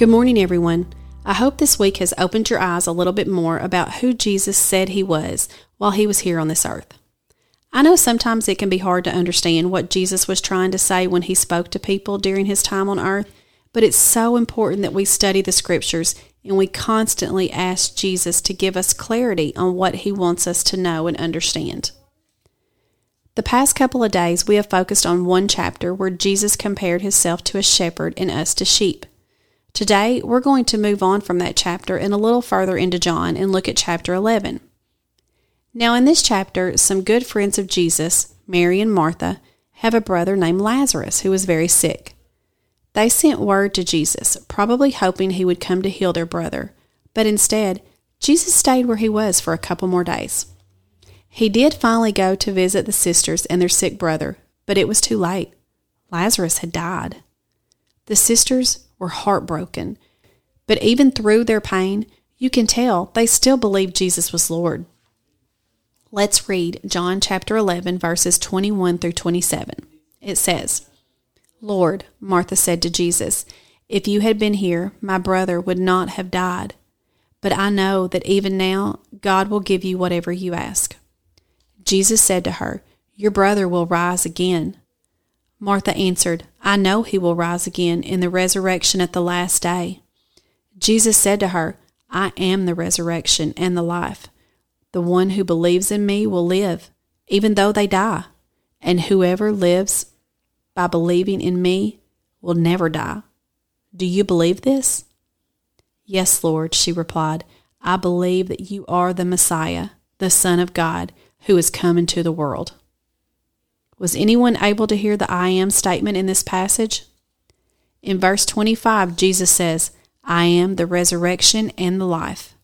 Good morning, everyone. I hope this week has opened your eyes a little bit more about who Jesus said he was while he was here on this earth. I know sometimes it can be hard to understand what Jesus was trying to say when he spoke to people during his time on earth, but it's so important that we study the scriptures and we constantly ask Jesus to give us clarity on what he wants us to know and understand. The past couple of days, we have focused on one chapter where Jesus compared himself to a shepherd and us to sheep. Today, we're going to move on from that chapter and a little further into John and look at chapter 11. Now, in this chapter, some good friends of Jesus, Mary and Martha, have a brother named Lazarus who is very sick. They sent word to Jesus, probably hoping he would come to heal their brother, but instead, Jesus stayed where he was for a couple more days. He did finally go to visit the sisters and their sick brother, but it was too late. Lazarus had died. The sisters were heartbroken. But even through their pain, you can tell they still believed Jesus was Lord. Let's read John chapter 11, verses 21 through 27. It says, Lord, Martha said to Jesus, if you had been here, my brother would not have died. But I know that even now God will give you whatever you ask. Jesus said to her, Your brother will rise again. Martha answered, I know he will rise again in the resurrection at the last day. Jesus said to her, I am the resurrection and the life. The one who believes in me will live, even though they die, and whoever lives by believing in me will never die. Do you believe this? Yes, Lord, she replied. I believe that you are the Messiah, the Son of God, who is come into the world. Was anyone able to hear the I am statement in this passage? In verse 25, Jesus says, I am the resurrection and the life.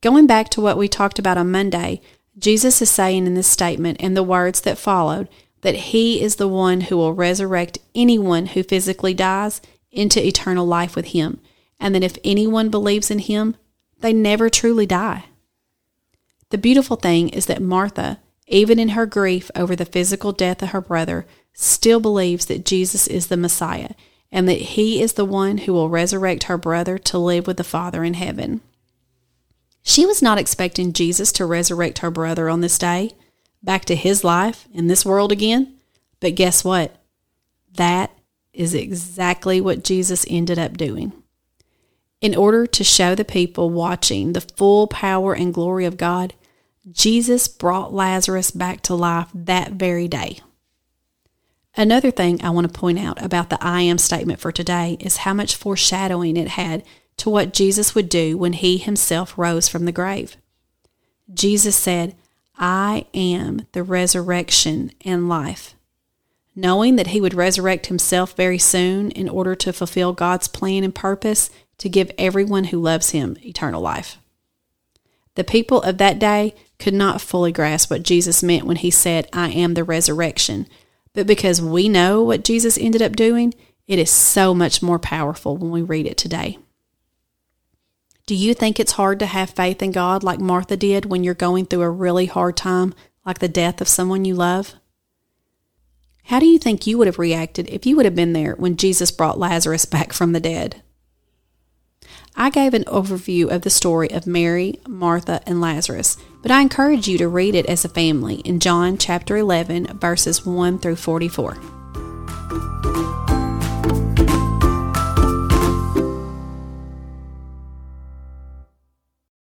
Going back to what we talked about on Monday, Jesus is saying in this statement and the words that followed that he is the one who will resurrect anyone who physically dies into eternal life with him, and that if anyone believes in him, they never truly die. The beautiful thing is that Martha, even in her grief over the physical death of her brother, still believes that Jesus is the Messiah and that he is the one who will resurrect her brother to live with the Father in heaven. She was not expecting Jesus to resurrect her brother on this day, back to his life in this world again. But guess what? That is exactly what Jesus ended up doing. In order to show the people watching the full power and glory of God, Jesus brought Lazarus back to life that very day. Another thing I want to point out about the I am statement for today is how much foreshadowing it had to what Jesus would do when he himself rose from the grave. Jesus said, I am the resurrection and life. Knowing that he would resurrect himself very soon in order to fulfill God's plan and purpose to give everyone who loves him eternal life. The people of that day could not fully grasp what Jesus meant when he said, I am the resurrection. But because we know what Jesus ended up doing, it is so much more powerful when we read it today. Do you think it's hard to have faith in God like Martha did when you're going through a really hard time, like the death of someone you love? How do you think you would have reacted if you would have been there when Jesus brought Lazarus back from the dead? I gave an overview of the story of Mary, Martha, and Lazarus, but I encourage you to read it as a family in John chapter 11, verses 1 through 44.